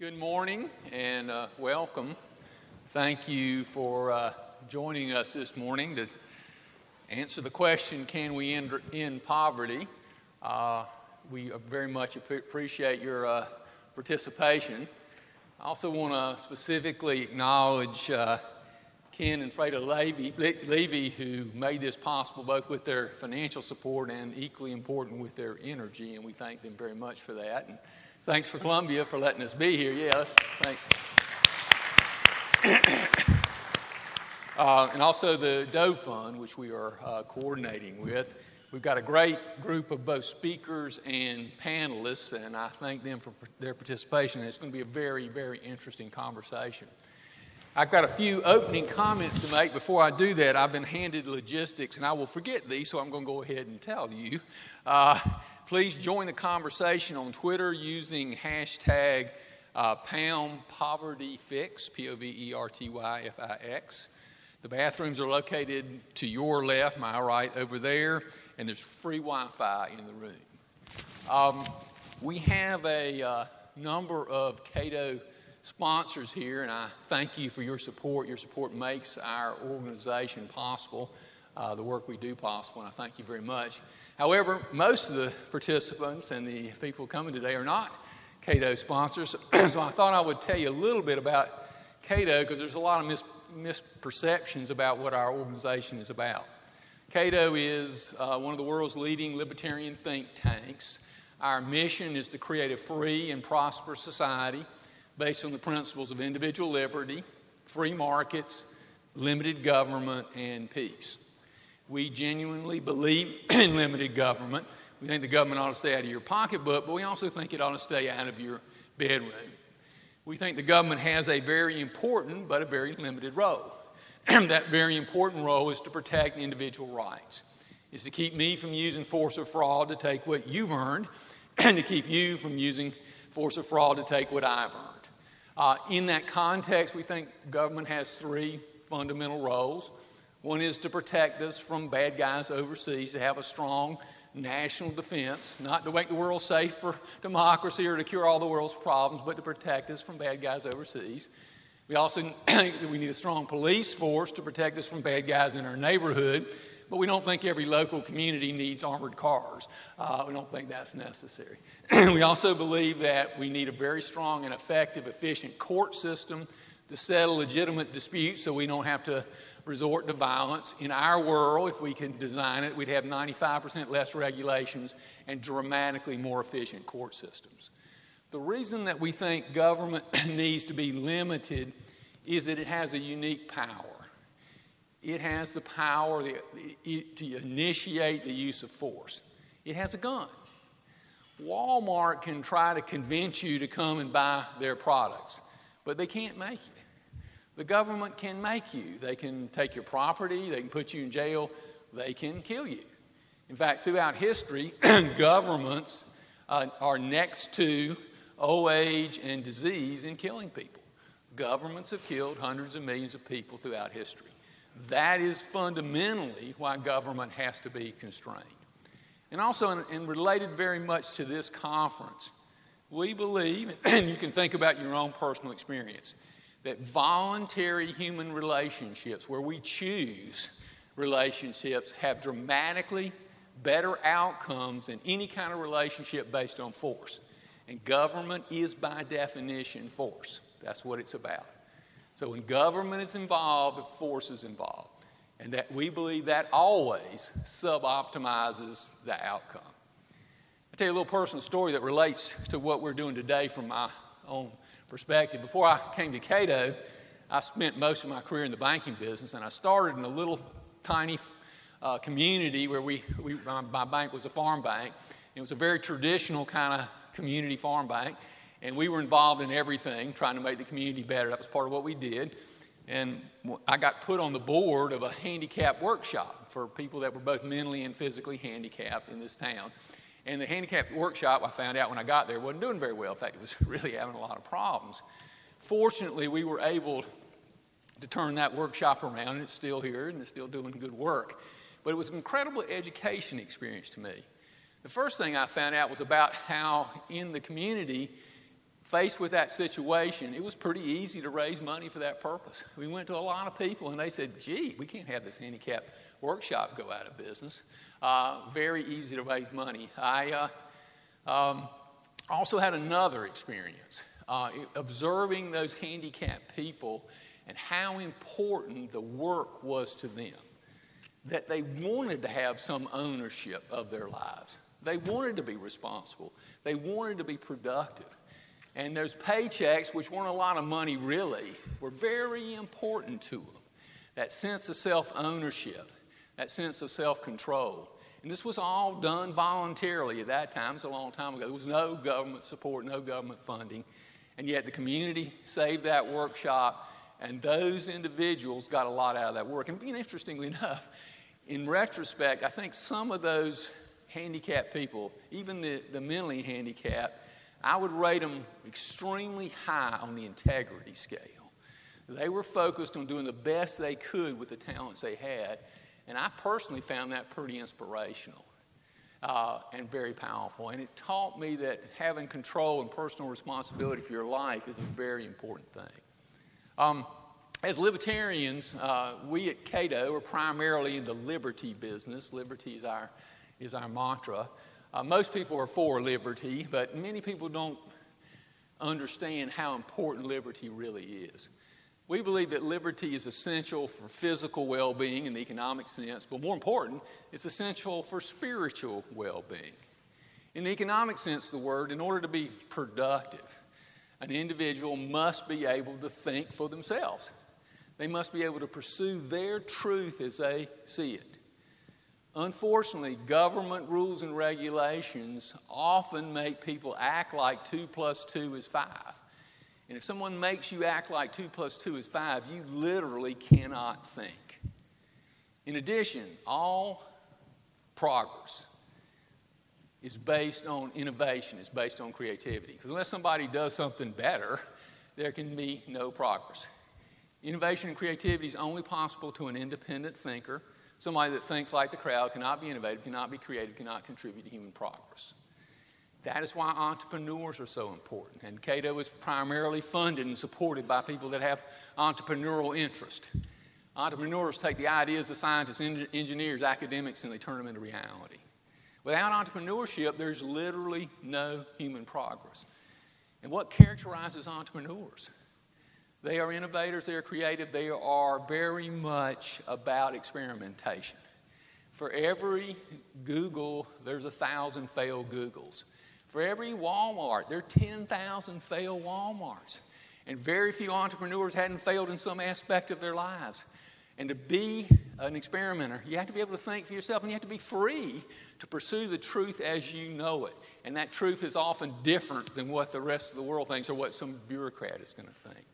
Good morning and uh, welcome. Thank you for uh, joining us this morning to answer the question Can we end, poverty? Uh, we very much appreciate your uh, participation. I also want to specifically acknowledge uh, Ken and Frayda Levy, Levy, who made this possible both with their financial support and equally important with their energy, and we thank them very much for that. And thanks for Columbia for letting us be here. Yes, thanks. uh, and also the Doe Fund, which we are uh, coordinating with. We've got a great group of both speakers and panelists, and I thank them for their participation. It's going to be a very, very interesting conversation. I've got a few opening comments to make. Before I do that, I've been handed logistics, and I will forget these, so I'm going to go ahead and tell you. Uh, please join the conversation on Twitter using hashtag uh, pound poverty fix, P O V E R T Y F I X. The bathrooms are located to your left, my right, over there, and there's free Wi Fi in the room. Um, we have a uh, number of Cato sponsors here, and I thank you for your support. Your support makes our organization possible, uh, the work we do possible, and I thank you very much. However, most of the participants and the people coming today are not Cato sponsors, so I thought I would tell you a little bit about Cato because there's a lot of mis- misperceptions about what our organization is about. Cato is uh, one of the world's leading libertarian think tanks. Our mission is to create a free and prosperous society based on the principles of individual liberty, free markets, limited government, and peace. We genuinely believe in limited government. We think the government ought to stay out of your pocketbook, but we also think it ought to stay out of your bedroom. We think the government has a very important but a very limited role. that very important role is to protect individual rights. Is to keep me from using force or fraud to take what you've earned, and to keep you from using force or fraud to take what I've earned. Uh, in that context, we think government has three fundamental roles. One is to protect us from bad guys overseas, to have a strong national defense, not to make the world safe for democracy or to cure all the world's problems, but to protect us from bad guys overseas. We also think that we need a strong police force to protect us from bad guys in our neighborhood, but we don't think every local community needs armored cars. Uh, we don't think that's necessary. we also believe that we need a very strong and effective, efficient court system to settle legitimate disputes so we don't have to resort to violence. In our world, if we can design it, we'd have 95% less regulations and dramatically more efficient court systems. The reason that we think government needs to be limited is that it has a unique power it has the power to initiate the use of force. It has a gun. Walmart can try to convince you to come and buy their products, but they can't make you. The government can make you. They can take your property, they can put you in jail, they can kill you. In fact, throughout history, governments uh, are next to old age and disease in killing people. Governments have killed hundreds of millions of people throughout history. That is fundamentally why government has to be constrained. And also, and related very much to this conference, we believe, and you can think about your own personal experience, that voluntary human relationships, where we choose relationships, have dramatically better outcomes than any kind of relationship based on force. And government is, by definition, force. That's what it's about. So when government is involved, force is involved. And that we believe that always suboptimizes the outcome. I'll tell you a little personal story that relates to what we're doing today from my own perspective. Before I came to Cato, I spent most of my career in the banking business, and I started in a little tiny uh, community where we, we my, my bank was a farm bank. It was a very traditional kind of community farm bank. And we were involved in everything, trying to make the community better. That was part of what we did. And I got put on the board of a handicap workshop for people that were both mentally and physically handicapped in this town. And the handicap workshop, I found out when I got there, wasn't doing very well. In fact, it was really having a lot of problems. Fortunately, we were able to turn that workshop around, and it's still here and it's still doing good work. But it was an incredible education experience to me. The first thing I found out was about how in the community, faced with that situation, it was pretty easy to raise money for that purpose. We went to a lot of people and they said, gee, we can't have this handicap workshop go out of business. Uh, very easy to raise money. I uh, um, also had another experience uh, observing those handicapped people and how important the work was to them. That they wanted to have some ownership of their lives, they wanted to be responsible, they wanted to be productive. And those paychecks, which weren't a lot of money really, were very important to them. That sense of self ownership, that sense of self control. And this was all done voluntarily at that time. It's a long time ago. There was no government support, no government funding. And yet the community saved that workshop, and those individuals got a lot out of that work. And interestingly enough, in retrospect, I think some of those handicapped people, even the, the mentally handicapped, I would rate them extremely high on the integrity scale. They were focused on doing the best they could with the talents they had, and I personally found that pretty inspirational uh, and very powerful. And it taught me that having control and personal responsibility for your life is a very important thing. Um, as libertarians, uh, we at Cato are primarily in the liberty business. Liberty is our, is our mantra. Uh, most people are for liberty, but many people don't understand how important liberty really is. We believe that liberty is essential for physical well being in the economic sense, but more important, it's essential for spiritual well being. In the economic sense of the word, in order to be productive, an individual must be able to think for themselves. They must be able to pursue their truth as they see it. Unfortunately, government rules and regulations often make people act like 2 plus 2 is 5. And if someone makes you act like 2 plus 2 is 5, you literally cannot think. In addition, all progress is based on innovation, is based on creativity. Because unless somebody does something better, there can be no progress. Innovation and creativity is only possible to an independent thinker Somebody that thinks like the crowd cannot be innovative, cannot be creative, cannot contribute to human progress. That is why entrepreneurs are so important. And Cato is primarily funded and supported by people that have entrepreneurial interest. Entrepreneurs take the ideas of scientists, engineers, academics, and they turn them into reality. Without entrepreneurship, there's literally no human progress. And what characterizes entrepreneurs? They are innovators, they are creative, they are very much about experimentation. For every Google, there's a thousand failed Googles. For every Walmart, there are 10,000 failed Walmarts. And very few entrepreneurs hadn't failed in some aspect of their lives. And to be an experimenter, you have to be able to think for yourself and you have to be free to pursue the truth as you know it. And that truth is often different than what the rest of the world thinks or what some bureaucrat is going to think.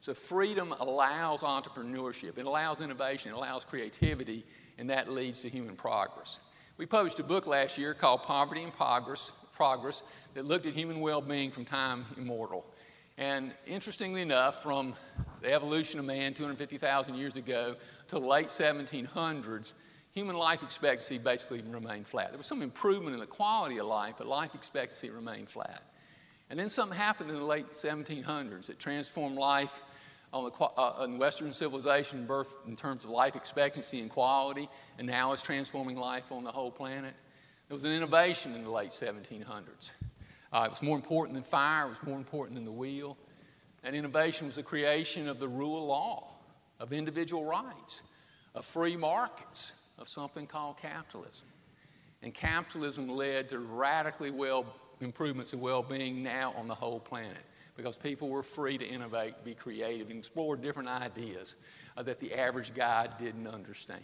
So, freedom allows entrepreneurship, it allows innovation, it allows creativity, and that leads to human progress. We published a book last year called Poverty and Progress, Progress that looked at human well being from time immortal. And interestingly enough, from the evolution of man 250,000 years ago to the late 1700s, human life expectancy basically remained flat. There was some improvement in the quality of life, but life expectancy remained flat. And then something happened in the late 1700s that transformed life on the, uh, in Western civilization, birth in terms of life expectancy and quality, and now it's transforming life on the whole planet. There was an innovation in the late 1700s. Uh, it was more important than fire, it was more important than the wheel. And innovation was the creation of the rule of law, of individual rights, of free markets, of something called capitalism. And capitalism led to radically well improvements in well being now on the whole planet because people were free to innovate, be creative, and explore different ideas uh, that the average guy didn't understand.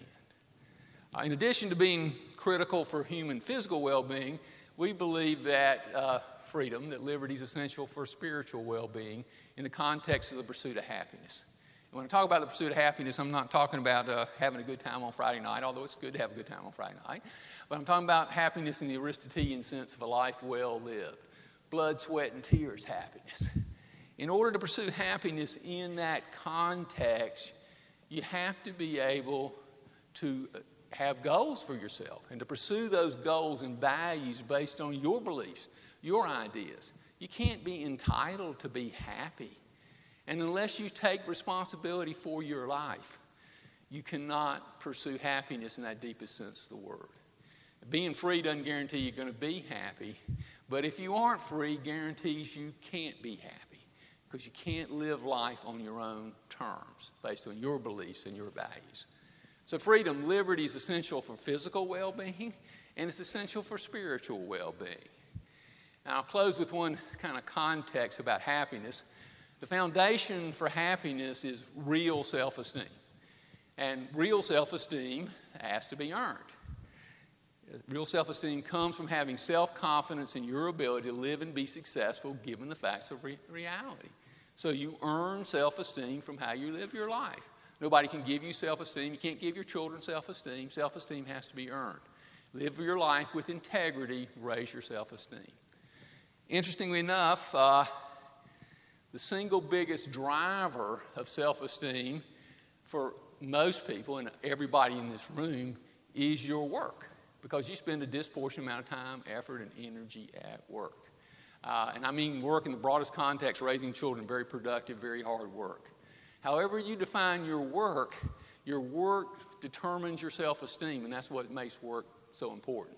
Uh, in addition to being critical for human physical well being, we believe that uh, freedom, that liberty is essential for spiritual well being in the context of the pursuit of happiness. And when I talk about the pursuit of happiness, I'm not talking about uh, having a good time on Friday night, although it's good to have a good time on Friday night. But I'm talking about happiness in the Aristotelian sense of a life well lived blood, sweat, and tears happiness. In order to pursue happiness in that context, you have to be able to have goals for yourself and to pursue those goals and values based on your beliefs, your ideas, You can't be entitled to be happy. And unless you take responsibility for your life, you cannot pursue happiness in that deepest sense of the word. Being free doesn't guarantee you're going to be happy, but if you aren't free, guarantees you can't be happy because you can't live life on your own terms based on your beliefs and your values. So, freedom, liberty is essential for physical well being and it's essential for spiritual well being. I'll close with one kind of context about happiness. The foundation for happiness is real self esteem. And real self esteem has to be earned. Real self esteem comes from having self confidence in your ability to live and be successful given the facts of re- reality. So you earn self esteem from how you live your life. Nobody can give you self esteem. You can't give your children self esteem. Self esteem has to be earned. Live your life with integrity, raise your self esteem. Interestingly enough, uh, the single biggest driver of self esteem for most people and everybody in this room is your work because you spend a disproportionate amount of time, effort, and energy at work. Uh, and I mean work in the broadest context, raising children, very productive, very hard work. However, you define your work, your work determines your self esteem, and that's what makes work so important.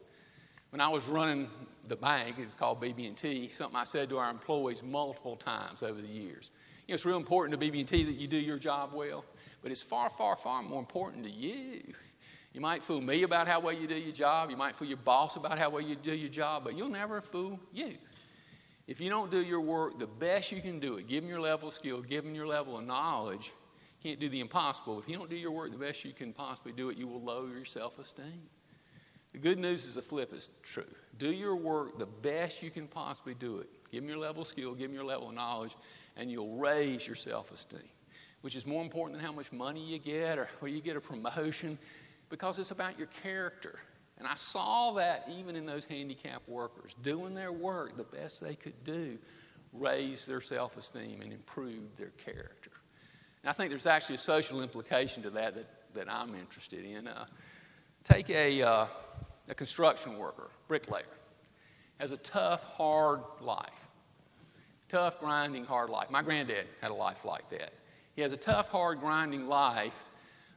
When I was running the bank, it was called BB&T, something I said to our employees multiple times over the years. You know, it's real important to BB&T that you do your job well, but it's far, far, far more important to you. You might fool me about how well you do your job. You might fool your boss about how well you do your job, but you'll never fool you. If you don't do your work the best you can do it, given your level of skill, given your level of knowledge, you can't do the impossible. If you don't do your work the best you can possibly do it, you will lower your self esteem. The good news is the flip is true. Do your work the best you can possibly do it. Give them your level of skill, give them your level of knowledge, and you'll raise your self esteem, which is more important than how much money you get or whether you get a promotion, because it's about your character. And I saw that even in those handicapped workers, doing their work the best they could do, raise their self esteem and improve their character. And I think there's actually a social implication to that that, that I'm interested in. Uh, take a, uh, a construction worker, bricklayer, has a tough, hard life. Tough, grinding, hard life. My granddad had a life like that. He has a tough, hard, grinding life,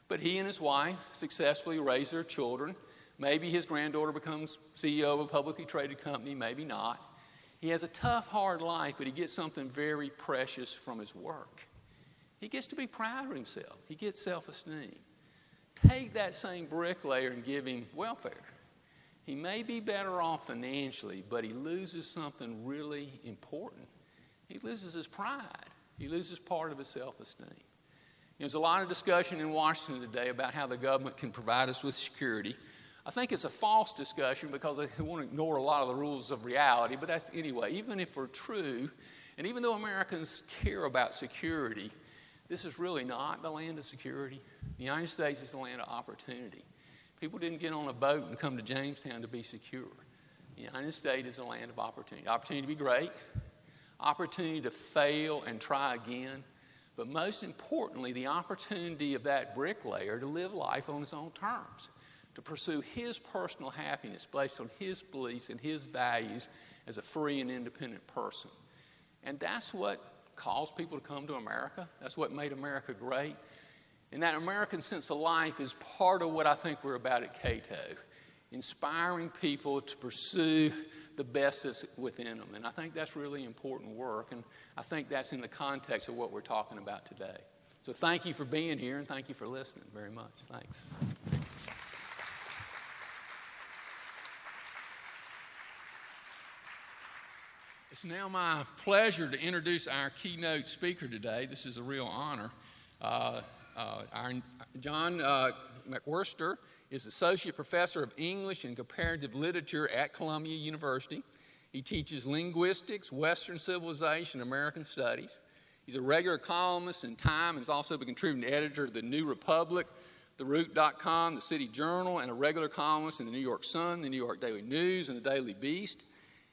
but he and his wife successfully raise their children. Maybe his granddaughter becomes CEO of a publicly traded company, maybe not. He has a tough, hard life, but he gets something very precious from his work. He gets to be proud of himself, he gets self esteem. Take that same bricklayer and give him welfare. He may be better off financially, but he loses something really important. He loses his pride, he loses part of his self esteem. There's a lot of discussion in Washington today about how the government can provide us with security. I think it's a false discussion because they want to ignore a lot of the rules of reality, but that's anyway, even if we're true, and even though Americans care about security, this is really not the land of security. The United States is the land of opportunity. People didn't get on a boat and come to Jamestown to be secure. The United States is a land of opportunity. Opportunity to be great, opportunity to fail and try again, but most importantly, the opportunity of that bricklayer to live life on his own terms, to pursue his personal happiness based on his beliefs and his values as a free and independent person. And that's what caused people to come to America. That's what made America great. And that American sense of life is part of what I think we're about at Cato inspiring people to pursue the best that's within them. And I think that's really important work. And I think that's in the context of what we're talking about today. So thank you for being here and thank you for listening very much. Thanks. It's now my pleasure to introduce our keynote speaker today. This is a real honor. Uh, uh, our, John uh, McWhorter is Associate Professor of English and Comparative Literature at Columbia University. He teaches linguistics, Western civilization, American studies. He's a regular columnist in Time and is also a contributing editor of the New Republic, TheRoot.com, the City Journal, and a regular columnist in the New York Sun, the New York Daily News, and the Daily Beast.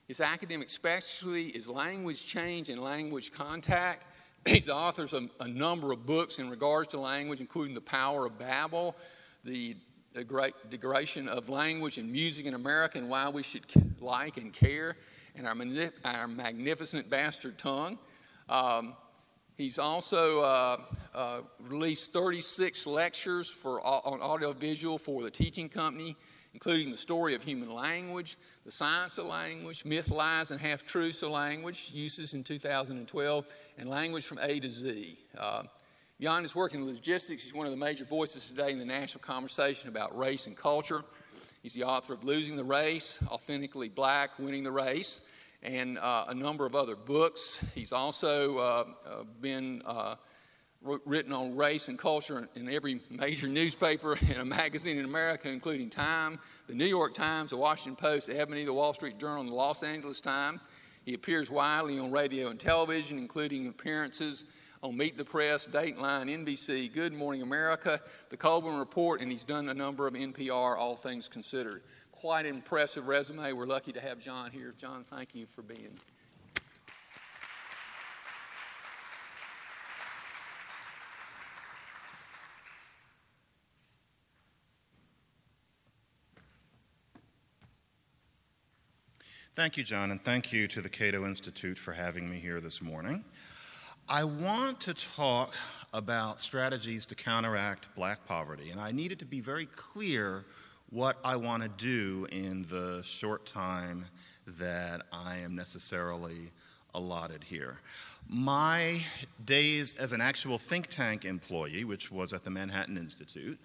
His academic specialty is language change and language contact. He's the author of a, number of books in regards to language, including The Power of Babel, The Degradation of Language and Music in America, and Why We Should Like and Care, and our, our magnificent bastard tongue. Um, he's also uh, uh, released 36 lectures for, on audiovisual for the teaching company, including the story of human language, the science of language, myth, lies, and half truths of language, uses in 2012, and language from A to Z. Uh, beyond his work in logistics, he's one of the major voices today in the national conversation about race and culture. He's the author of Losing the Race, Authentically Black, Winning the Race, and uh, a number of other books. He's also uh, uh been uh, written on race and culture in every major newspaper and a magazine in America, including Time, the New York Times, the Washington Post, the Ebony, the Wall Street Journal, and the Los Angeles Times. He appears widely on radio and television, including appearances on Meet the Press, Dateline, NBC, Good Morning America, The Colbert Report, and he's done a number of NPR, All Things Considered. Quite an impressive resume. We're lucky to have John here. John, thank you for being Thank you, John, and thank you to the Cato Institute for having me here this morning. I want to talk about strategies to counteract black poverty, and I needed to be very clear what I want to do in the short time that I am necessarily allotted here. My days as an actual think tank employee, which was at the Manhattan Institute,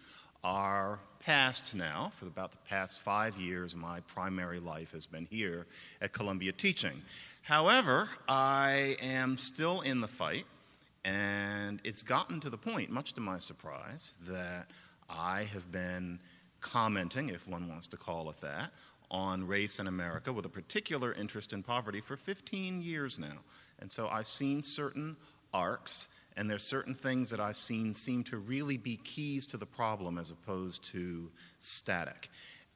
are past now. For about the past five years, my primary life has been here at Columbia teaching. However, I am still in the fight, and it's gotten to the point, much to my surprise, that I have been commenting, if one wants to call it that, on race in America with a particular interest in poverty for 15 years now. And so I've seen certain arcs and there's certain things that I've seen seem to really be keys to the problem as opposed to static.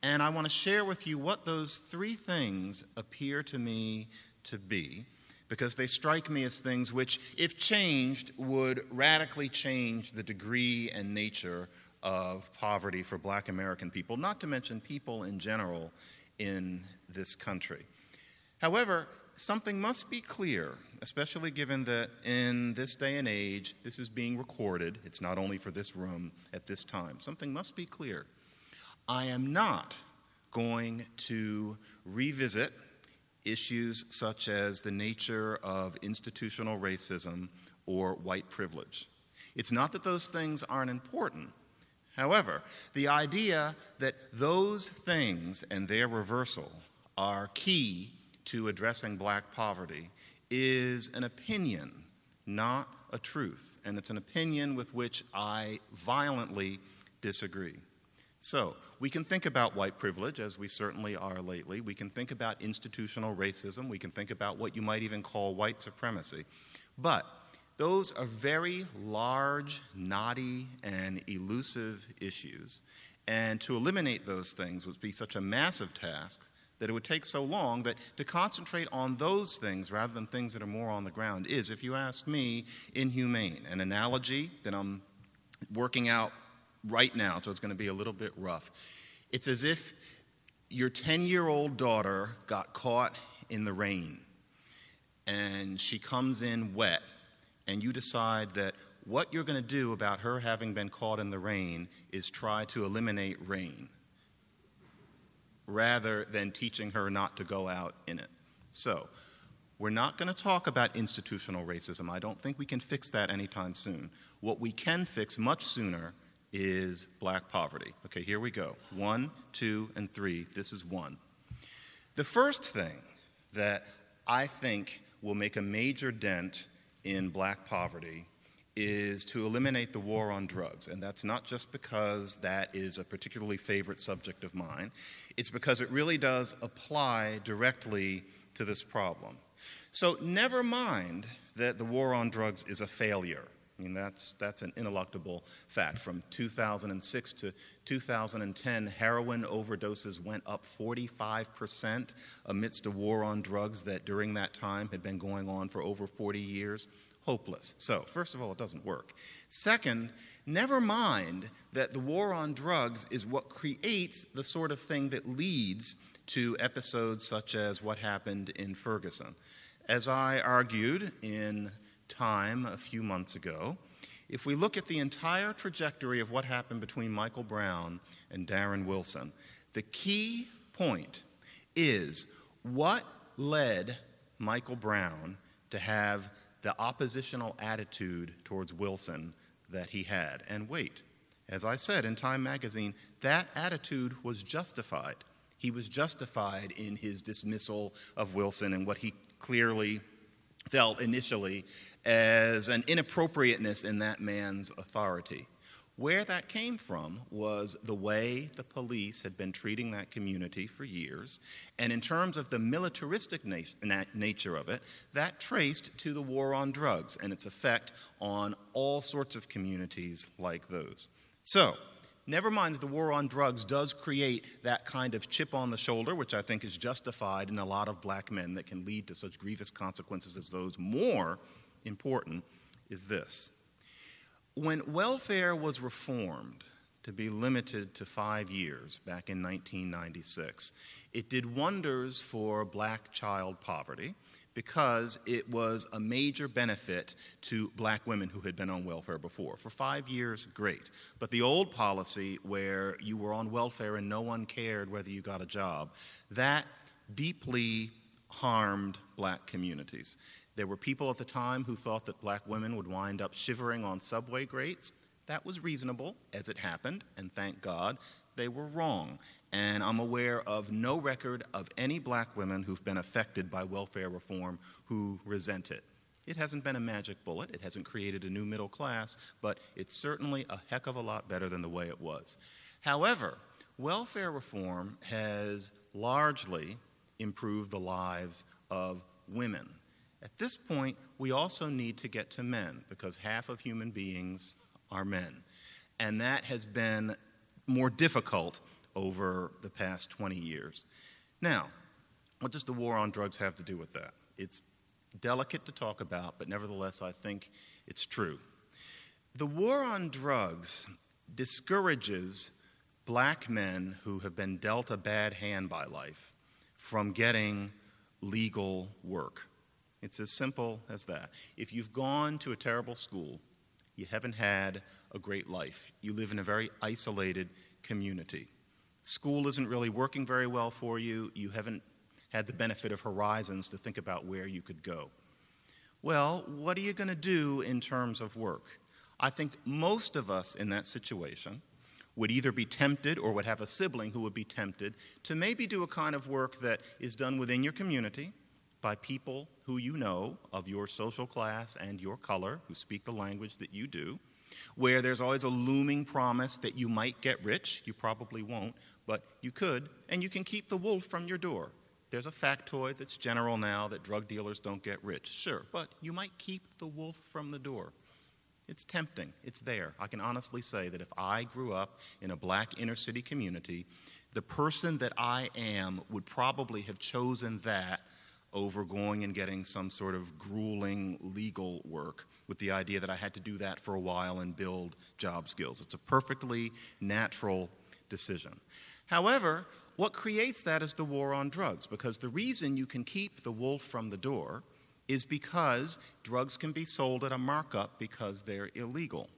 And I want to share with you what those three things appear to me to be, because they strike me as things which, if changed, would radically change the degree and nature of poverty for black American people, not to mention people in general in this country. However, something must be clear, especially given that in this day and age, this is being recorded. It's not only for this room at this time. Something must be clear. I am not going to revisit issues such as the nature of institutional racism or white privilege. It's not that those things aren't important. However, the idea that those things and their reversal are key to addressing black poverty is an opinion, not a truth. And it's an opinion with which I violently disagree. So, we can think about white privilege, as we certainly are lately. We can think about institutional racism. We can think about what you might even call white supremacy. But those are very large, knotty, and elusive issues. And to eliminate those things would be such a massive task that it would take so long that to concentrate on those things rather than things that are more on the ground is, if you ask me, inhumane. An analogy that I'm working out right now, so it's going to be a little bit rough. It's as if your 10 year old daughter got caught in the rain and she comes in wet, and you decide that what you're going to do about her having been caught in the rain is try to eliminate rain rather than teaching her not to go out in it. So, we're not going to talk about institutional racism. I don't think we can fix that anytime soon. What we can fix much sooner is black poverty. Okay, here we go. One, two, and three. This is one. The first thing that I think will make a major dent in black poverty is to eliminate the war on drugs. And that's not just because that is a particularly favorite subject of mine, it's because it really does apply directly to this problem. So, never mind that the war on drugs is a failure. I mean, that's, that's an ineluctable fact. From 2006 to 2010, heroin overdoses went up 45% amidst a war on drugs that during that time had been going on for over 40 years hopeless. So, first of all, it doesn't work. Second, never mind that the war on drugs is what creates the sort of thing that leads to episodes such as what happened in Ferguson. As I argued in Time a few months ago, if we look at the entire trajectory of what happened between Michael Brown and Darren Wilson, the key point is what led Michael Brown to have the oppositional attitude towards Wilson that he had. And wait, as I said in Time magazine, that attitude was justified. He was justified in his dismissal of Wilson and what he clearly felt initially as an inappropriateness in that man's authority. Where that came from was the way the police had been treating that community for years, and in terms of the militaristic na- nature of it, that traced to the war on drugs and its effect on all sorts of communities like those. So, never mind that the war on drugs does create that kind of chip on the shoulder, which I think is justified in a lot of black men that can lead to such grievous consequences as those. More important is this when welfare was reformed to be limited to five years back in 1996, it did wonders for black child poverty because it was a major benefit to black women who had been on welfare before. For five years, great. But the old policy where you were on welfare and no one cared whether you got a job, that deeply harmed black communities. There were people at the time who thought that black women would wind up shivering on subway grates. That was reasonable as it happened, and thank God they were wrong. And I'm aware of no record of any black women who've been affected by welfare reform who resent it. It hasn't been a magic bullet, it hasn't created a new middle class, but it's certainly a heck of a lot better than the way it was. However, welfare reform has largely improved the lives of women. At this point, we also need to get to men because half of human beings are men. And that has been more difficult over the past 20 years. Now, what does the war on drugs have to do with that? It's delicate to talk about, but nevertheless, I think it's true. The war on drugs discourages black men who have been dealt a bad hand by life from getting legal work. It's as simple as that. If you've gone to a terrible school, you haven't had a great life. You live in a very isolated community. School isn't really working very well for you. You haven't had the benefit of horizons to think about where you could go. Well, what are you going to do in terms of work? I think most of us in that situation would either be tempted or would have a sibling who would be tempted to maybe do a kind of work that is done within your community by people who you know of your social class and your color, who speak the language that you do, where there's always a looming promise that you might get rich. You probably won't, but you could, and you can keep the wolf from your door. There's a factoid that's general now that drug dealers don't get rich. Sure, but you might keep the wolf from the door. It's tempting. It's there. I can honestly say that if I grew up in a black inner city community, the person that I am would probably have chosen that over going and getting some sort of grueling legal work with the idea that I had to do that for a while and build job skills. It's a perfectly natural decision. However, what creates that is the war on drugs, because the reason you can keep the wolf from the door is because drugs can be sold at a markup because they're illegal.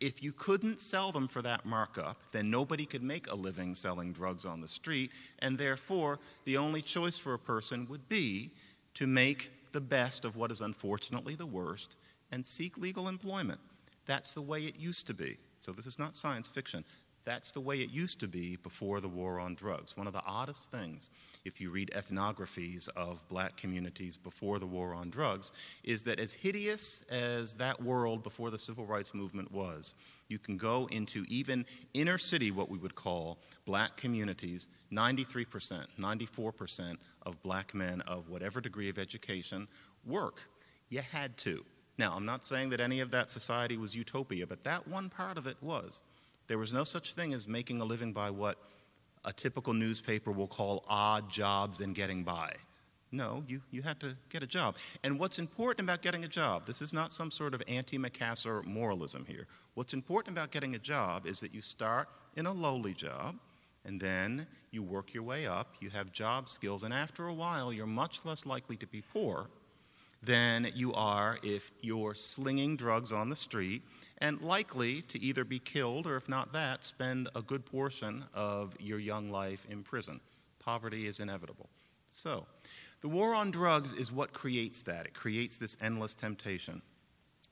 If you couldn't sell them for that markup, then nobody could make a living selling drugs on the street, and therefore the only choice for a person would be to make the best of what is unfortunately the worst and seek legal employment. That's the way it used to be. So this is not science fiction. That's the way it used to be before the war on drugs. One of the oddest things, if you read ethnographies of black communities before the war on drugs, is that as hideous as that world before the civil rights movement was, you can go into even inner city, what we would call black communities, 93%, 94% of black men of whatever degree of education work. You had to. Now, I'm not saying that any of that society was utopia, but that one part of it was. There was no such thing as making a living by what a typical newspaper will call odd jobs and getting by. No, you, you had to get a job. And what's important about getting a job, this is not some sort of anti Macassar moralism here. What's important about getting a job is that you start in a lowly job, And then you work your way up, you have job skills, and after a while, you're much less likely to be poor than you are if you're slinging drugs on the street and likely to either be killed or, if not that, spend a good portion of your young life in prison. Poverty is inevitable. So, the war on drugs is what creates that. It creates this endless temptation.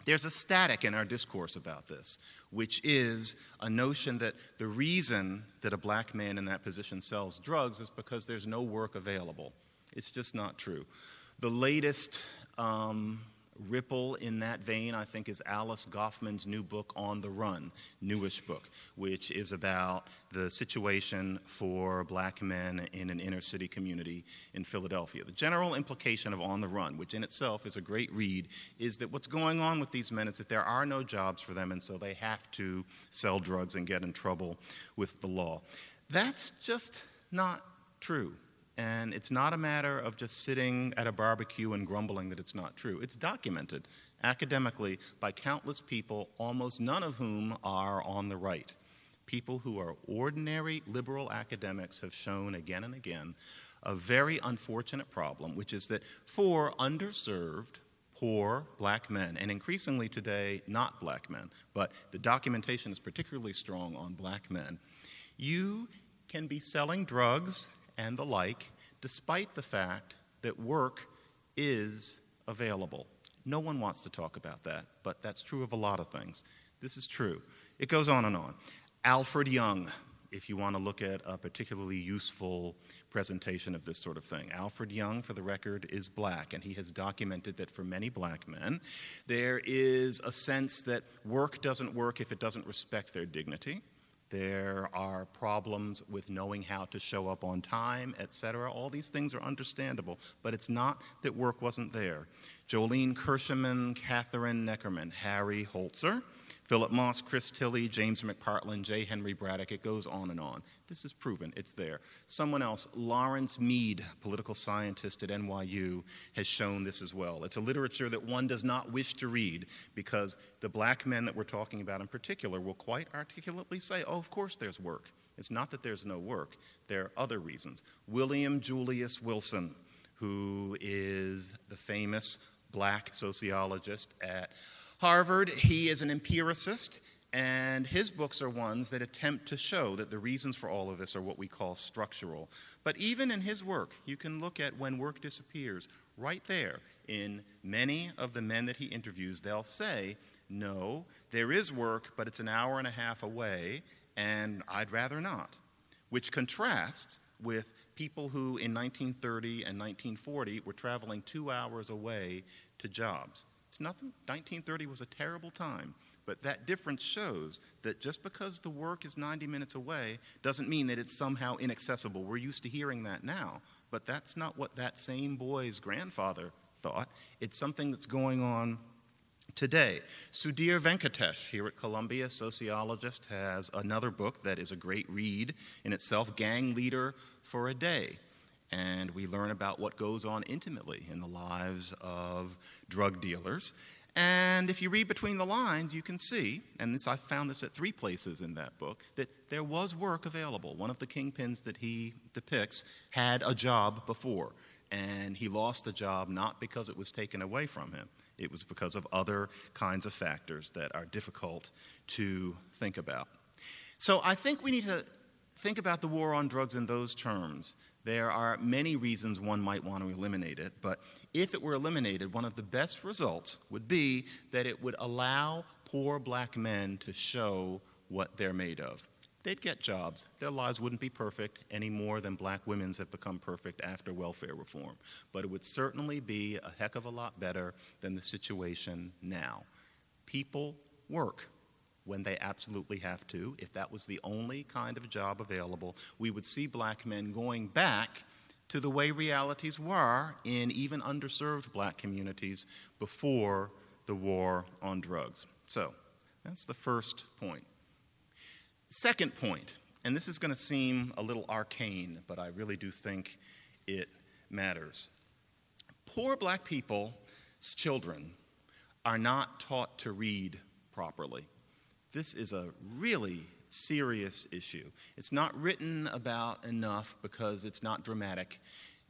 There's a static in our discourse about this, which is a notion that the reason that a black man in that position sells drugs is because there's no work available. It's just not true. The latest um, ripple in that vein, I think, is Alice Goffman's new book, On the Run, newish book, which is about the situation for black men in an inner city community in Philadelphia. The general implication of On the Run, which in itself is a great read, is that what's going on with these men is that there are no jobs for them, and so they have to sell drugs and get in trouble with the law. That's just not true. And it's not a matter of just sitting at a barbecue and grumbling that it's not true. It's documented academically by countless people, almost none of whom are on the right. People who are ordinary liberal academics have shown again and again a very unfortunate problem, which is that for underserved, poor black men, and increasingly today not black men, but the documentation is particularly strong on black men, you can be selling drugs and the like, despite the fact that work is available. No one wants to talk about that, but that's true of a lot of things. This is true. It goes on and on. Alford Young, if you want to look at a particularly useful presentation of this sort of thing. Alford Young, for the record, is black, and he has documented that for many black men, there is a sense that work doesn't work if it doesn't respect their dignity. There are problems with knowing how to show up on time, etc. All these things are understandable, but it's not that work wasn't there. Joleen Kirschenman, Kathryn Neckerman, Harry Holzer, Philip Moss, Chris Tilly, James McPartland, J. Henry Braddock, it goes on and on. This is proven, it's there. Someone else, Lawrence Mead, political scientist at NYU, has shown this as well. It's a literature that one does not wish to read because the black men that we're talking about in particular will quite articulately say, oh, of course there's work. It's not that there's no work, there are other reasons. William Julius Wilson, who is the famous black sociologist at Harvard, he is an empiricist, and his books are ones that attempt to show that the reasons for all of this are what we call structural. But even in his work, you can look at when work disappears. Right there, in many of the men that he interviews, they'll say, No, there is work, but it's an hour and a half away, and I'd rather not. Which contrasts with people who in 1930 and 1940 were traveling two hours away to jobs. It's nothing. 1930 was a terrible time, but that difference shows that just because the work is 90 minutes away doesn't mean that it's somehow inaccessible. We're used to hearing that now, but that's not what that same boy's grandfather thought. It's something that's going on today. Sudhir Venkatesh, here at Columbia, sociologist, has another book that is a great read in itself Gang Leader for a Day and we learn about what goes on intimately in the lives of drug dealers. And if you read between the lines, you can see, and this, I found this at three places in that book, that there was work available. One of the kingpins that he depicts had a job before, and he lost the job not because it was taken away from him, it was because of other kinds of factors that are difficult to think about. So I think we need to think about the war on drugs in those terms there are many reasons one might want to eliminate it, but if it were eliminated, one of the best results would be that it would allow poor black men to show what they're made of. They'd get jobs. Their lives wouldn't be perfect any more than black women's have become perfect after welfare reform. But it would certainly be a heck of a lot better than the situation now. People work when they absolutely have to. If that was the only kind of job available, we would see black men going back to the way realities were in even underserved black communities before the war on drugs. So, that's the first point. Second point, and this is going to seem a little arcane, but I really do think it matters. Poor black people's children are not taught to read properly. This is a really serious issue. It's not written about enough because it's not dramatic.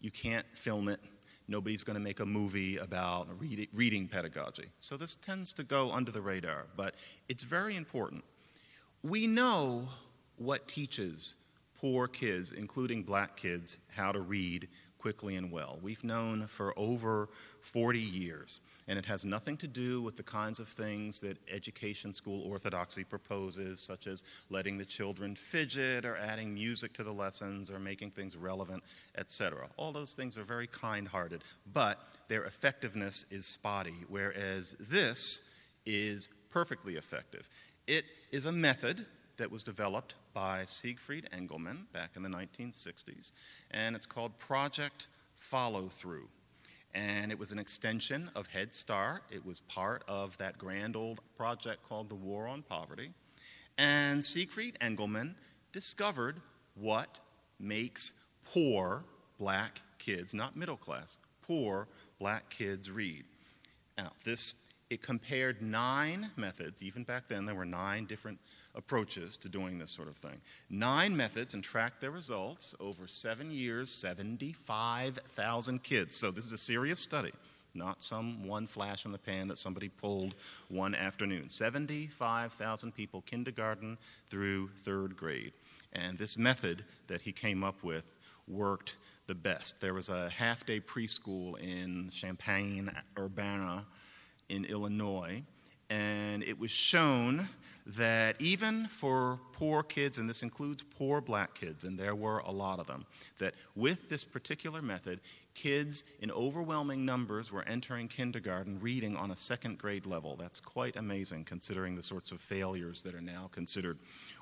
You can't film it. Nobody's going to make a movie about read- reading pedagogy. So this tends to go under the radar, but it's very important. We know what teaches poor kids, including black kids, how to read quickly and well. We've known for over 40 years, and it has nothing to do with the kinds of things that education school orthodoxy proposes, such as letting the children fidget or adding music to the lessons or making things relevant, etc. All those things are very kind hearted, but their effectiveness is spotty, whereas this is perfectly effective. It is a method that was developed by Siegfried Engelmann back in the 1960s, and it's called Project Follow Through. And it was an extension of Head Start. It was part of that grand old project called the War on Poverty. And Siegfried Engelmann discovered what makes poor black kids, not middle class, poor black kids read. Now, this it compared nine methods, even back then there were nine different approaches to doing this sort of thing. Nine methods and tracked their results over seven years, 75,000 kids. So this is a serious study, not some one flash in the pan that somebody pulled one afternoon. 75,000 people, kindergarten through third grade. And this method that he came up with worked the best. There was a half day preschool in Champaign, Urbana, in Illinois, and it was shown that even for poor kids, and this includes poor black kids, and there were a lot of them, that with this particular method, kids in overwhelming numbers were entering kindergarten reading on a second grade level. That's quite amazing considering the sorts of failures that are now considered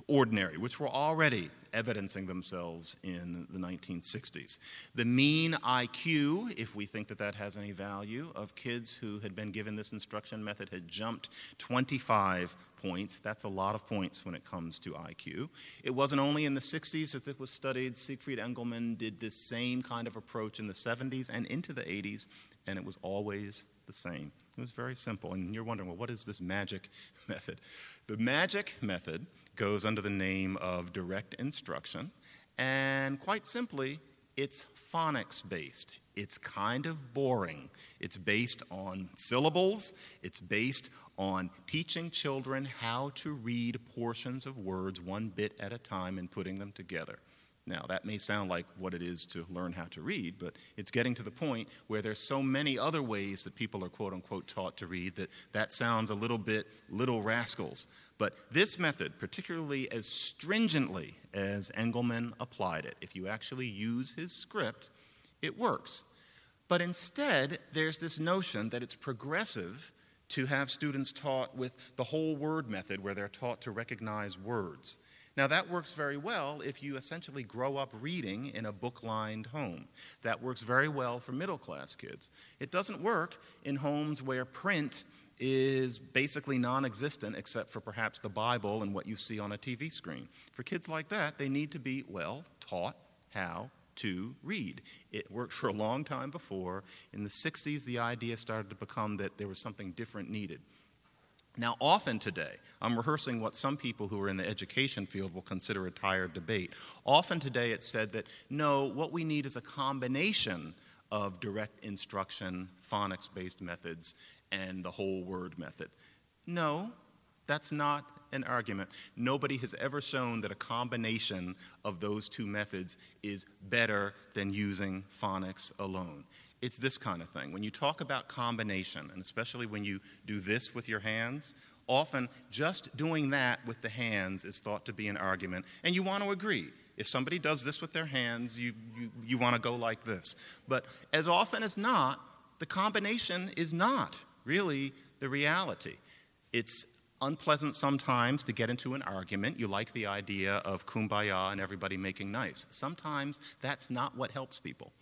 ordinary, which were already evidencing themselves in the 1960s. The mean IQ, if we think that that has any value, of kids who had been given this instruction method had jumped 25 points. That's a lot of points when it comes to IQ. It wasn't only in the 60s that it was studied. Siegfried Engelmann did this same kind of approach in the 70s and into the 80s, and it was always the same. It was very simple. And you're wondering, well, what is this magic method? The magic method goes under the name of direct instruction, and quite simply, it's phonics based. It's kind of boring. It's based on syllables, it's based on teaching children how to read portions of words one bit at a time and putting them together. Now, that may sound like what it is to learn how to read, but it's getting to the point where there's so many other ways that people are quote unquote taught to read that that sounds a little bit little rascals. But this method, particularly as stringently as Engelmann applied it, if you actually use his script, it works. But instead, there's this notion that it's progressive to have students taught with the whole word method, where they're taught to recognize words. Now, that works very well if you essentially grow up reading in a book lined home. That works very well for middle class kids. It doesn't work in homes where print is basically non existent except for perhaps the Bible and what you see on a TV screen. For kids like that, they need to be, well, taught how to read. It worked for a long time before. In the 60s, the idea started to become that there was something different needed. Now, often today, I'm rehearsing what some people who are in the education field will consider a tired debate. Often today, it's said that no, what we need is a combination of direct instruction, phonics based methods, and the whole word method. No, that's not an argument. Nobody has ever shown that a combination of those two methods is better than using phonics alone. It's this kind of thing. When you talk about combination, and especially when you do this with your hands, often just doing that with the hands is thought to be an argument, and you want to agree. If somebody does this with their hands, you, you, you want to go like this. But as often as not, the combination is not really the reality. It's unpleasant sometimes to get into an argument. You like the idea of kumbaya and everybody making nice. Sometimes that's not what helps people.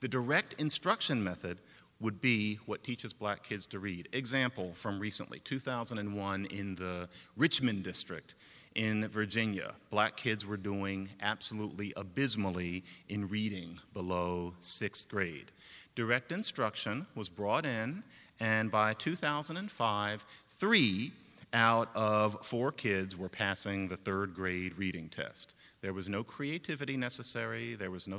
The direct instruction method would be what teaches black kids to read. Example from recently, 2001 in the Richmond district in Virginia. Black kids were doing absolutely abysmally in reading below sixth grade. Direct instruction was brought in, and by 2005, three out of four kids were passing the third grade reading test. There was no creativity necessary. There was, no,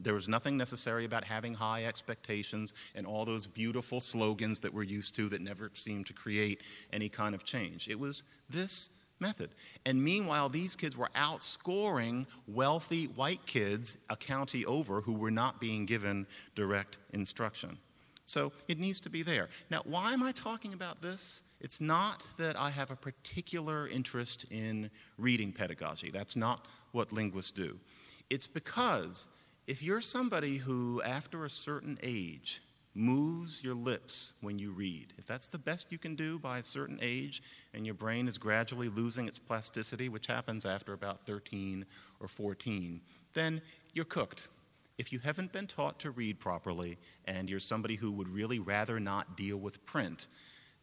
there was nothing necessary about having high expectations and all those beautiful slogans that we're used to that never seemed to create any kind of change. It was this method. And meanwhile, these kids were outscoring wealthy white kids a county over who were not being given direct instruction. So it needs to be there. Now, why am I talking about this? It's not that I have a particular interest in reading pedagogy. That's not what linguists do. It's because if you're somebody who, after a certain age, moves your lips when you read, if that's the best you can do by a certain age and your brain is gradually losing its plasticity, which happens after about 13 or 14, then you're cooked. If you haven't been taught to read properly and you're somebody who would really rather not deal with print,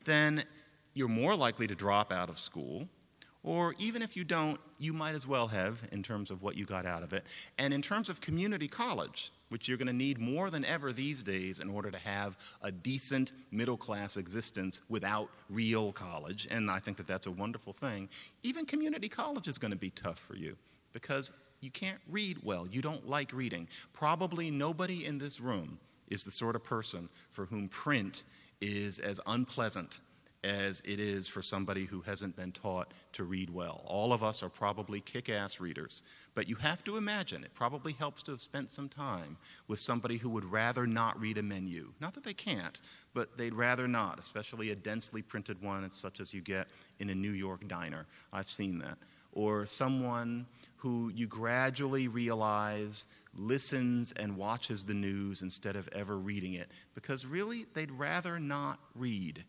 then you're more likely to drop out of school. Or even if you don't, you might as well have in terms of what you got out of it. And in terms of community college, which you're going to need more than ever these days in order to have a decent middle class existence without real college, and I think that that's a wonderful thing, even community college is going to be tough for you because you can't read well. You don't like reading. Probably nobody in this room is the sort of person for whom print is as unpleasant as it is for somebody who hasn't been taught to read well. All of us are probably kick ass readers, but you have to imagine it probably helps to have spent some time with somebody who would rather not read a menu. Not that they can't, but they'd rather not, especially a densely printed one, such as you get in a New York diner. I've seen that. Or someone who you gradually realize listens and watches the news instead of ever reading it, because really they'd rather not read.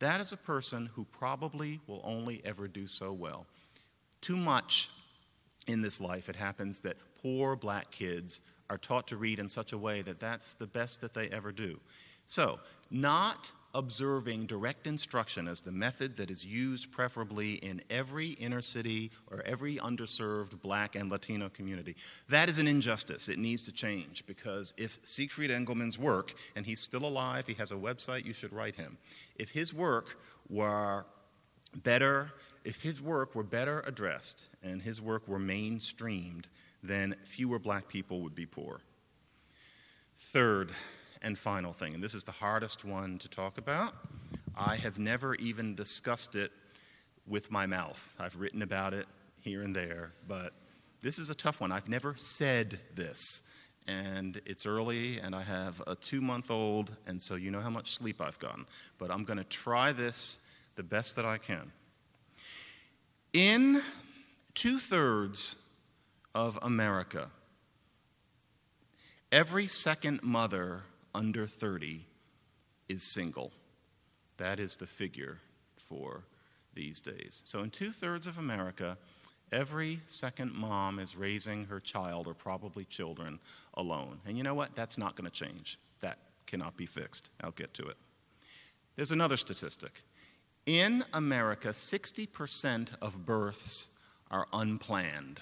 That is a person who probably will only ever do so well. Too much in this life, it happens that poor black kids are taught to read in such a way that that's the best that they ever do. So, not observing direct instruction as the method that is used preferably in every inner city or every underserved black and Latino community. That is an injustice. It needs to change because if Siegfried Engelmann's work, and he's still alive, he has a website, you should write him. If his work were better, if his work were better addressed and his work were mainstreamed, then fewer black people would be poor. Third, and final thing, and this is the hardest one to talk about. I have never even discussed it with my mouth. I've written about it here and there, but this is a tough one. I've never said this. And it's early, and I have a two month old, and so you know how much sleep I've gotten. But I'm going to try this the best that I can. In two thirds of America, every second mother under 30 is single. That is the figure for these days. So, in two thirds of America, every second mom is raising her child or probably children alone. And you know what? That's not going to change. That cannot be fixed. I'll get to it. There's another statistic. In America, 60% of births are unplanned.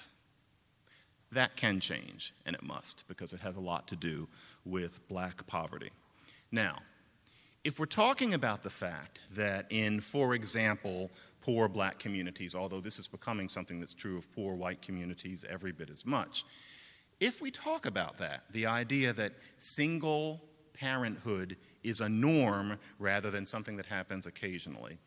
That can change, and it must, because it has a lot to do with black poverty. Now, if we're talking about the fact that in, for example, poor black communities, although this is becoming something that's true of poor white communities every bit as much, if we talk about that, the idea that single parenthood is a norm rather than something that happens occasionally,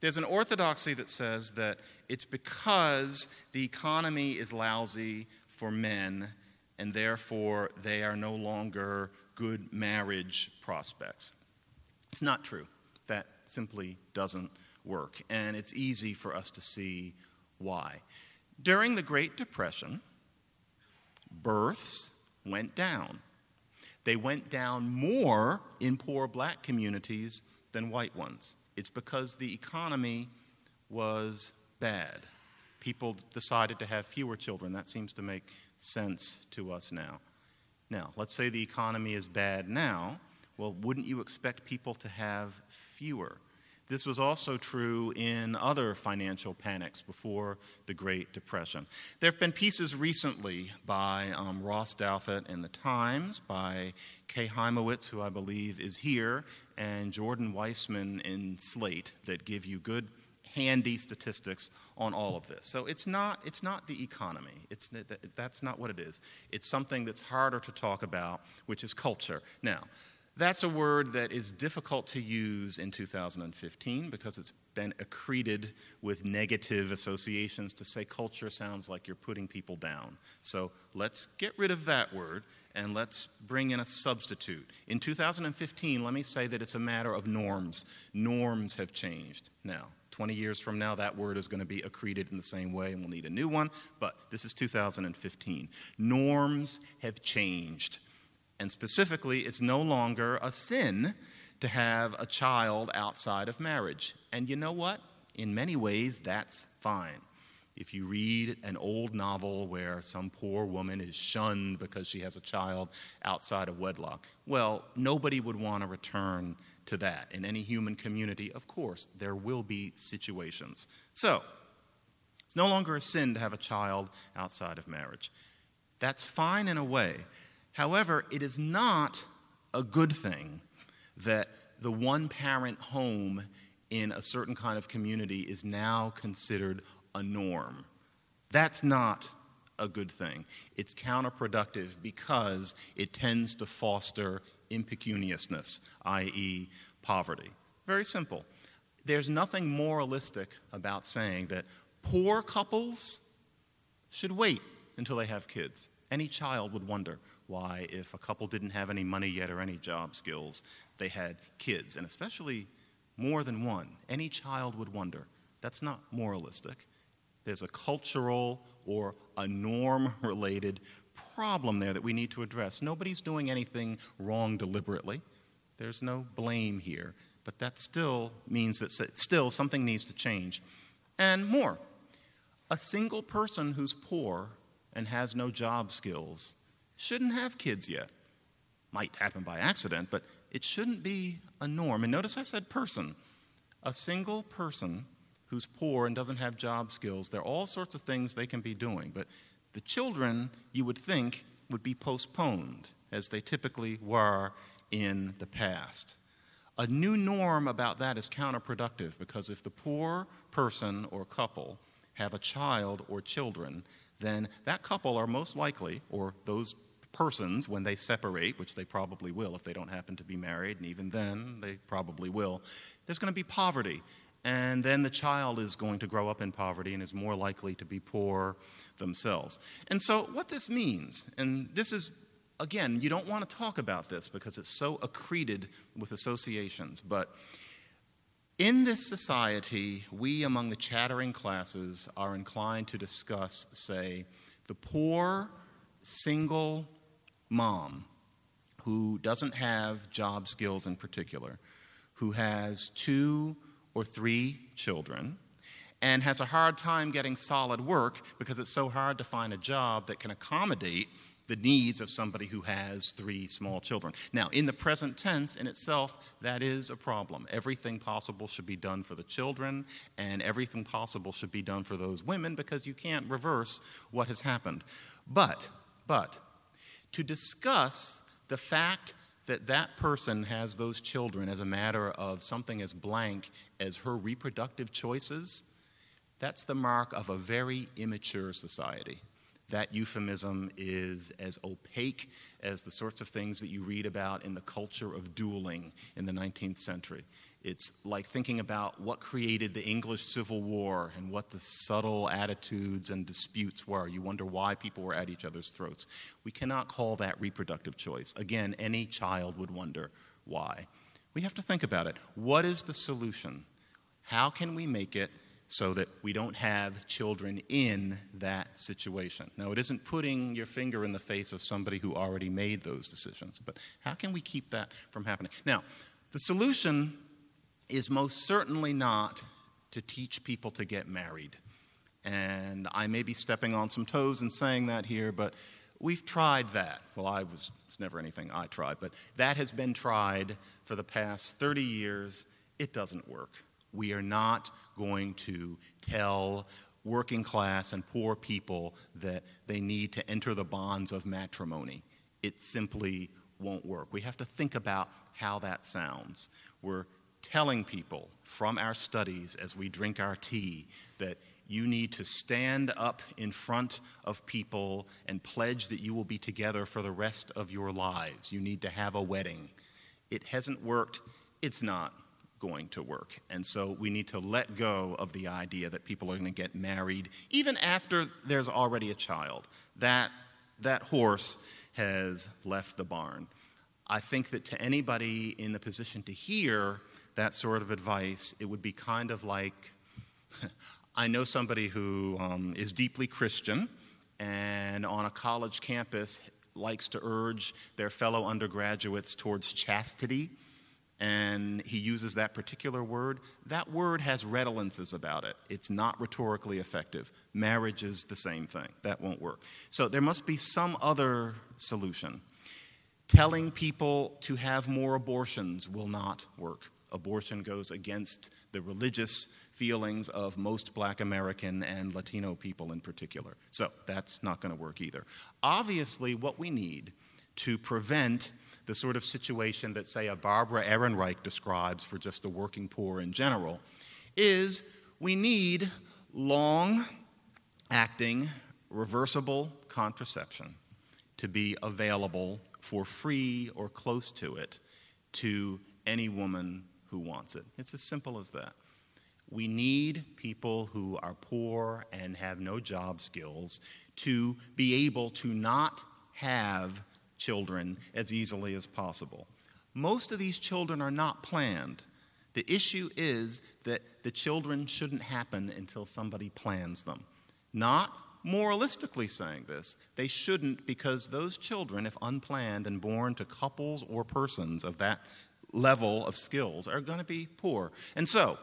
there's an orthodoxy that says that it's because the economy is lousy for men, and therefore they are no longer good marriage prospects. It's not true. That simply doesn't work, and it's easy for us to see why. During the Great Depression, births went down. They went down more in poor black communities than white ones. It's because the economy was bad people decided to have fewer children. That seems to make sense to us now. Now, let's say the economy is bad now. Well, wouldn't you expect people to have fewer? This was also true in other financial panics before the Great Depression. There have been pieces recently by um, Ross Douthat in The Times, by Kay Hymowitz, who I believe is here, and Jordan Weissmann in Slate that give you good handy statistics on all of this. So it's not, it's not the economy. It's, that's not what it is. It's something that's harder to talk about, which is culture. Now, that's a word that is difficult to use in 2015 because it's been accreted with negative associations. To say culture sounds like you're putting people down. So let's get rid of that word and let's bring in a substitute. In 2015, let me say that it's a matter of norms. Norms have changed. Now, 20 years from now, that word is going to be accreted in the same way and we'll need a new one, but this is 2015. Norms have changed. And specifically, it's no longer a sin to have a child outside of marriage. And you know what? In many ways, that's fine. If you read an old novel where some poor woman is shunned because she has a child outside of wedlock, well, nobody would want to return to that. In any human community, of course, there will be situations. So, it's no longer a sin to have a child outside of marriage. That's fine in a way. However, it is not a good thing that the one parent home in a certain kind of community is now considered a norm. That's not a good thing. It's counterproductive because it tends to foster impecuniousness, i.e., poverty. Very simple. There's nothing moralistic about saying that poor couples should wait until they have kids. Any child would wonder why, if a couple didn't have any money yet or any job skills, they had kids, and especially more than one. Any child would wonder. That's not moralistic. There's a cultural or a norm related problem there that we need to address. Nobody's doing anything wrong deliberately. There's no blame here, but that still means that still something needs to change. And more, a single person who's poor and has no job skills shouldn't have kids yet. Might happen by accident, but it shouldn't be a norm. And notice I said person. A single person who's poor and doesn't have job skills, there are all sorts of things they can be doing. But the children, you would think, would be postponed, as they typically were in the past. A new norm about that is counterproductive because if the poor person or couple have a child or children, then that couple are most likely, or those persons, when they separate, which they probably will if they don't happen to be married, and even then they probably will, there's going to be poverty. And then the child is going to grow up in poverty and is more likely to be poor themselves. And so, what this means, and this is, again, you don't want to talk about this because it's so accreted with associations, but in this society, we among the chattering classes are inclined to discuss, say, the poor single mom who doesn't have job skills in particular, who has two or three children, and has a hard time getting solid work because it's so hard to find a job that can accommodate the needs of somebody who has three small children. Now, in the present tense, in itself, that is a problem. Everything possible should be done for the children, and everything possible should be done for those women because you can't reverse what has happened. But, but, to discuss the fact that that person has those children as a matter of something as blank as her reproductive choices, that's the mark of a very immature society that euphemism is as opaque as the sorts of things that you read about in the culture of dueling in the 19th century. It's like thinking about what created the English Civil War and what the subtle attitudes and disputes were. You wonder why people were at each other's throats. We cannot call that reproductive choice. Again, any child would wonder why. We have to think about it. What is the solution? How can we make it so that we don't have children in that situation. Now, it isn't putting your finger in the face of somebody who already made those decisions, but how can we keep that from happening? Now, the solution is most certainly not to teach people to get married. And I may be stepping on some toes in saying that here, but we've tried that. Well, I was, it's never anything I tried, but that has been tried for the past 30 years. It doesn't work. We are not going to tell working class and poor people that they need to enter the bonds of matrimony. It simply won't work. We have to think about how that sounds. We're telling people from our studies as we drink our tea that you need to stand up in front of people and pledge that you will be together for the rest of your lives. You need to have a wedding. It hasn't worked, it's not going to work. And so we need to let go of the idea that people are going to get married even after there's already a child. That, that horse has left the barn. I think that to anybody in the position to hear that sort of advice, it would be kind of like I know somebody who um, is deeply Christian and on a college campus likes to urge their fellow undergraduates towards chastity, and he uses that particular word. That word has redundancies about it. It's not rhetorically effective. Marriage is the same thing. That won't work. So there must be some other solution. Telling people to have more abortions will not work. Abortion goes against the religious feelings of most black American and Latino people in particular. So that's not going to work either. Obviously, what we need to prevent the sort of situation that, say, a Barbara Ehrenreich describes for just the working poor in general is we need long acting, reversible contraception to be available for free or close to it to any woman who wants it. It's as simple as that. We need people who are poor and have no job skills to be able to not have children as easily as possible. Most of these children are not planned. The issue is that the children shouldn't happen until somebody plans them. Not moralistically saying this, they shouldn't because those children, if unplanned and born to couples or persons of that level of skills, are going to be poor. And so,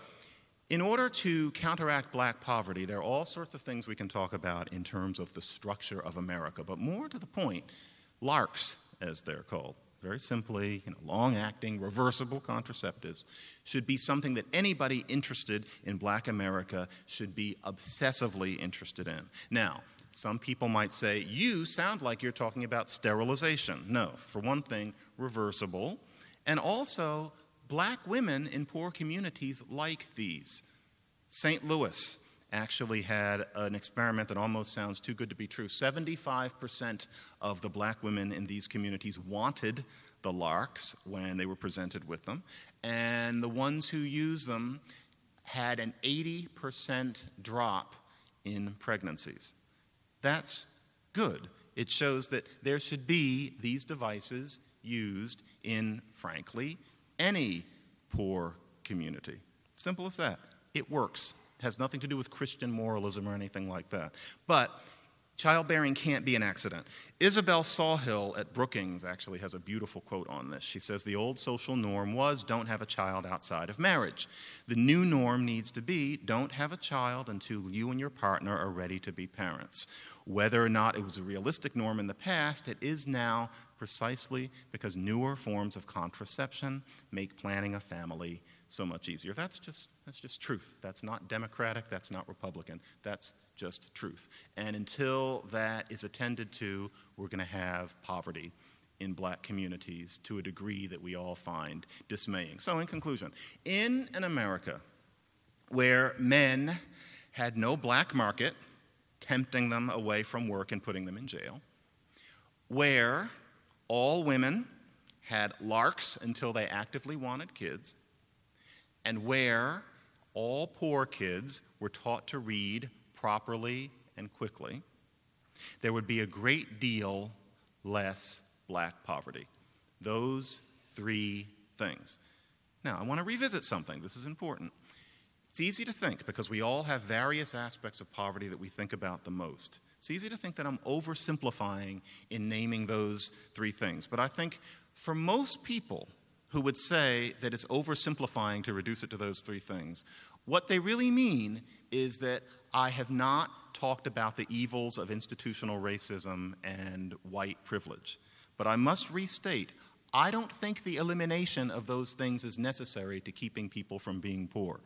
in order to counteract black poverty, there are all sorts of things we can talk about in terms of the structure of America, but more to the point, LARCs, as they're called, very simply, you know, long acting, reversible contraceptives, should be something that anybody interested in black America should be obsessively interested in. Now, some people might say, You sound like you're talking about sterilization. No, for one thing, reversible, and also black women in poor communities like these. St. Louis actually had an experiment that almost sounds too good to be true. 75% of the black women in these communities wanted the LARCs when they were presented with them, and the ones who used them had an 80% drop in pregnancies. That's good. It shows that there should be these devices used in, frankly, any poor community. Simple as that. It works. Has nothing to do with Christian moralism or anything like that. But childbearing can't be an accident. Isabel Sawhill at Brookings actually has a beautiful quote on this. She says, The old social norm was don't have a child outside of marriage. The new norm needs to be don't have a child until you and your partner are ready to be parents. Whether or not it was a realistic norm in the past, it is now precisely because newer forms of contraception make planning a family so much easier. That's just, that's just truth. That's not Democratic, that's not Republican, that's just truth. And until that is attended to, we're going to have poverty in black communities to a degree that we all find dismaying. So, in conclusion, in an America where men had no black market, tempting them away from work and putting them in jail, where all women had LARCs until they actively wanted kids, and where all poor kids were taught to read properly and quickly, there would be a great deal less black poverty. Those three things. Now, I want to revisit something. This is important. It's easy to think because we all have various aspects of poverty that we think about the most. It's easy to think that I'm oversimplifying in naming those three things, but I think for most people who would say that it's oversimplifying to reduce it to those three things, what they really mean is that I have not talked about the evils of institutional racism and white privilege. But I must restate I don't think the elimination of those things is necessary to keeping people from being poor.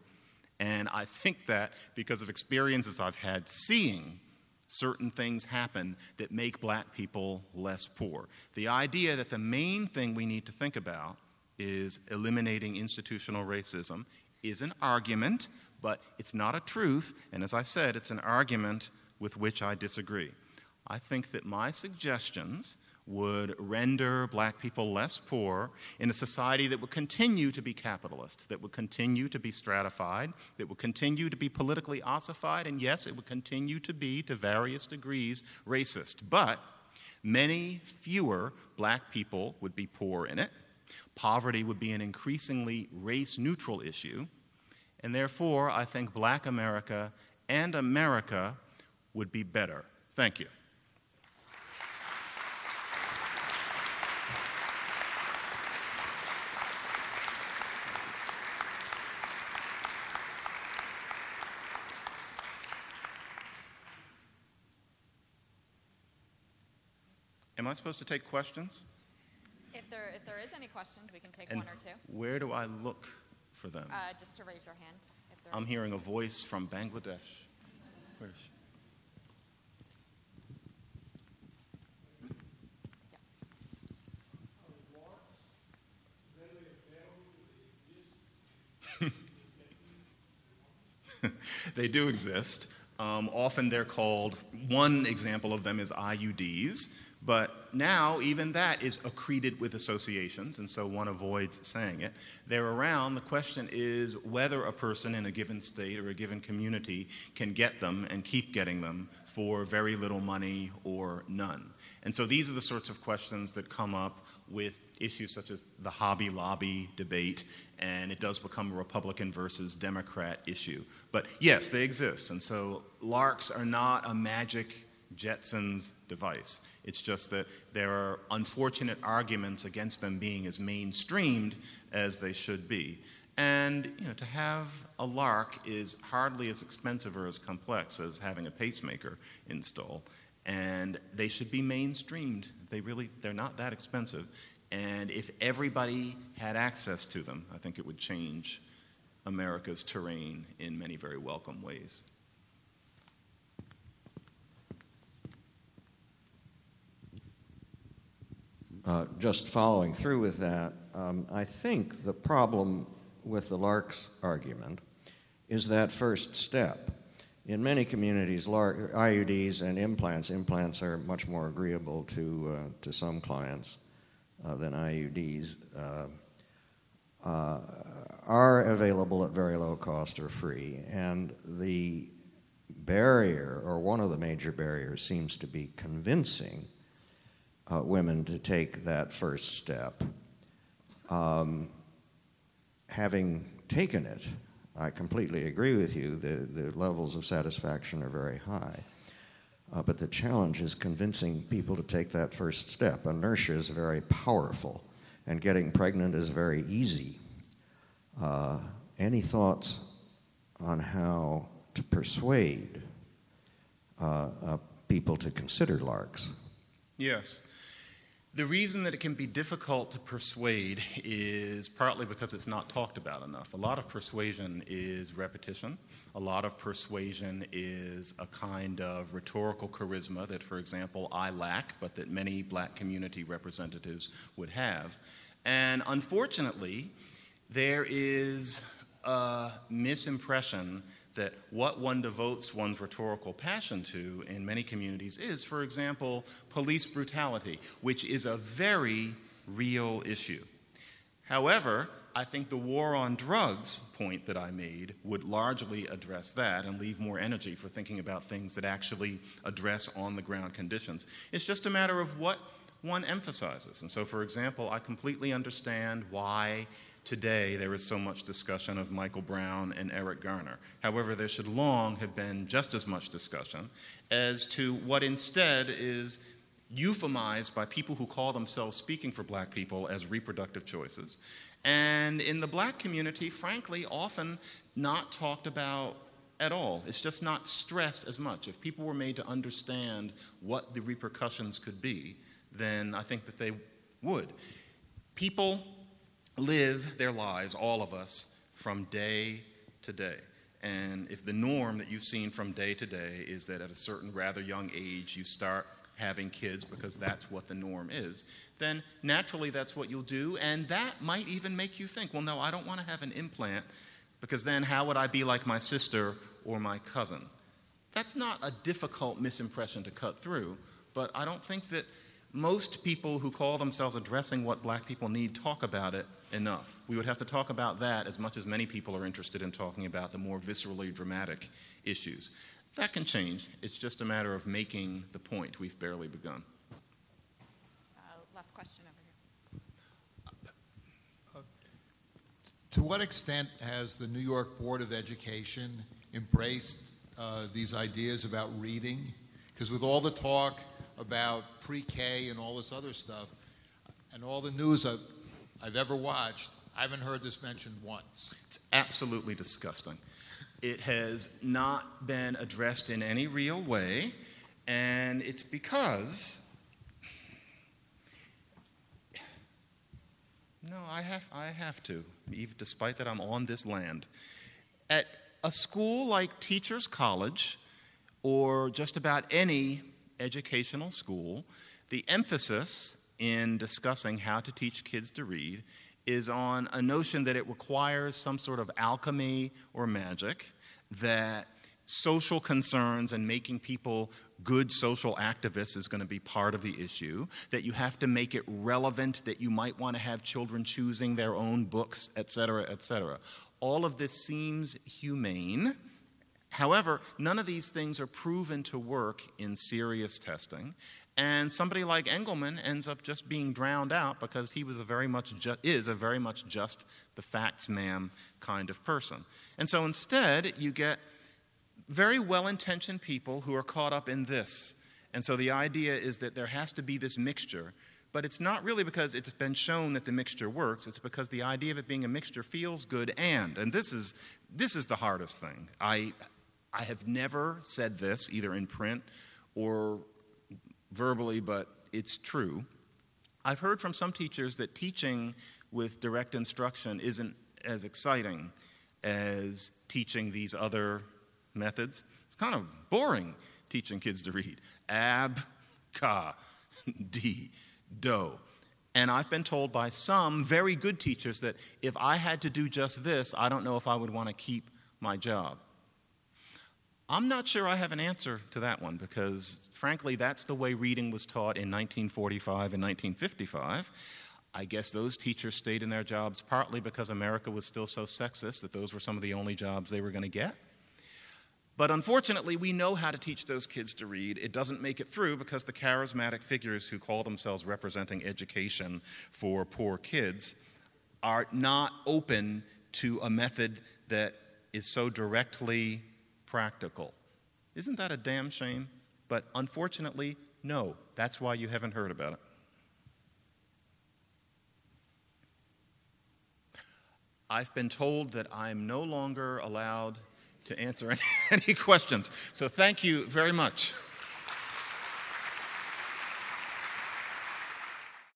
And I think that because of experiences I've had seeing certain things happen that make black people less poor. The idea that the main thing we need to think about is eliminating institutional racism is an argument, but it's not a truth, and as I said, it's an argument with which I disagree. I think that my suggestions would render black people less poor in a society that would continue to be capitalist, that would continue to be stratified, that would continue to be politically ossified, and yes, it would continue to be, to various degrees, racist. But many fewer black people would be poor in it. Poverty would be an increasingly race neutral issue. And therefore, I think black America and America would be better. Thank you. Am I supposed to take questions? If there, if there is any questions, we can take And one or two. where do I look for them? Uh, just to raise your hand. I'm hearing a voice from Bangladesh. Where is she? they do exist. Um, often they're called, one example of them is IUDs, but now even that is accreted with associations, and so one avoids saying it. They're around. The question is whether a person in a given state or a given community can get them and keep getting them for very little money or none. And so these are the sorts of questions that come up with issues such as the Hobby Lobby debate, and it does become a Republican versus Democrat issue. But yes, they exist. And so LARCs are not a magic Jetsons device. It's just that there are unfortunate arguments against them being as mainstreamed as they should be. And you know, to have a LARC is hardly as expensive or as complex as having a pacemaker install. And they should be mainstreamed. They really, they're not that expensive. And if everybody had access to them, I think it would change America's terrain in many very welcome ways. Uh, just following through with that, um, I think the problem with the LARC's argument is that first step. In many communities, IUDs and implants, implants are much more agreeable to, uh, to some clients uh, than IUDs, uh, uh, are available at very low cost or free. And the barrier, or one of the major barriers, seems to be convincing uh, women to take that first step. Um, having taken it, I completely agree with you. The, the levels of satisfaction are very high. Uh, but the challenge is convincing people to take that first step. Inertia is very powerful, and getting pregnant is very easy. Uh, any thoughts on how to persuade uh, uh people to consider LARCs? Yes. The reason that it can be difficult to persuade is partly because it's not talked about enough. A lot of persuasion is repetition. A lot of persuasion is a kind of rhetorical charisma that, for example, I lack, but that many black community representatives would have. And unfortunately, there is a misimpression that what one devotes one's rhetorical passion to in many communities is, for example, police brutality, which is a very real issue. However, I think the war on drugs point that I made would largely address that and leave more energy for thinking about things that actually address on the ground conditions. It's just a matter of what one emphasizes. And so, for example, I completely understand why today there is so much discussion of Michael Brown and Eric Garner. However, there should long have been just as much discussion as to what instead is euphemized by people who call themselves speaking for black people as reproductive choices. And in the black community, frankly, often not talked about at all. It's just not stressed as much. If people were made to understand what the repercussions could be, then I think that they would. People live their lives, all of us, from day to day. And if the norm that you've seen from day to day is that at a certain rather young age you start having kids because that's what the norm is, then naturally that's what you'll do. And that might even make you think, well, no, I don't want to have an implant because then how would I be like my sister or my cousin? That's not a difficult misimpression to cut through, but I don't think that most people who call themselves addressing what black people need talk about it enough. We would have to talk about that as much as many people are interested in talking about the more viscerally dramatic issues. That can change. It's just a matter of making the point. We've barely begun. Uh, last question over here. To what extent has the New York Board of Education embraced uh, these ideas about reading? Because with all the talk about pre K and all this other stuff, and all the news I've, I've ever watched, I haven't heard this mentioned once. It's absolutely disgusting. It has not been addressed in any real way, and it's because. No, I have, I have to, even despite that I'm on this land. At a school like Teachers College, or just about any educational school, the emphasis in discussing how to teach kids to read is on a notion that it requires some sort of alchemy or magic, that social concerns and making people good social activists is going to be part of the issue, that you have to make it relevant, that you might want to have children choosing their own books, et cetera, et cetera. All of this seems humane. However, none of these things are proven to work in serious testing, and somebody like Engelmann ends up just being drowned out because he was a very much ju- is a very much just the facts ma'am kind of person. And so instead, you get very well-intentioned people who are caught up in this. And so the idea is that there has to be this mixture, but it's not really because it's been shown that the mixture works. It's because the idea of it being a mixture feels good and and this is this is the hardest thing. I I have never said this either in print or verbally, but it's true. I've heard from some teachers that teaching with direct instruction isn't as exciting as teaching these other methods. It's kind of boring teaching kids to read. Ab, ka, di, do. And I've been told by some very good teachers that if I had to do just this, I don't know if I would want to keep my job. I'm not sure I have an answer to that one because, frankly, that's the way reading was taught in 1945 and 1955. I guess those teachers stayed in their jobs partly because America was still so sexist that those were some of the only jobs they were going to get. But unfortunately, we know how to teach those kids to read. It doesn't make it through because the charismatic figures who call themselves representing education for poor kids are not open to a method that is so directly practical. Isn't that a damn shame? But unfortunately, no. That's why you haven't heard about it. I've been told that I'm no longer allowed to answer any, questions. So thank you very much.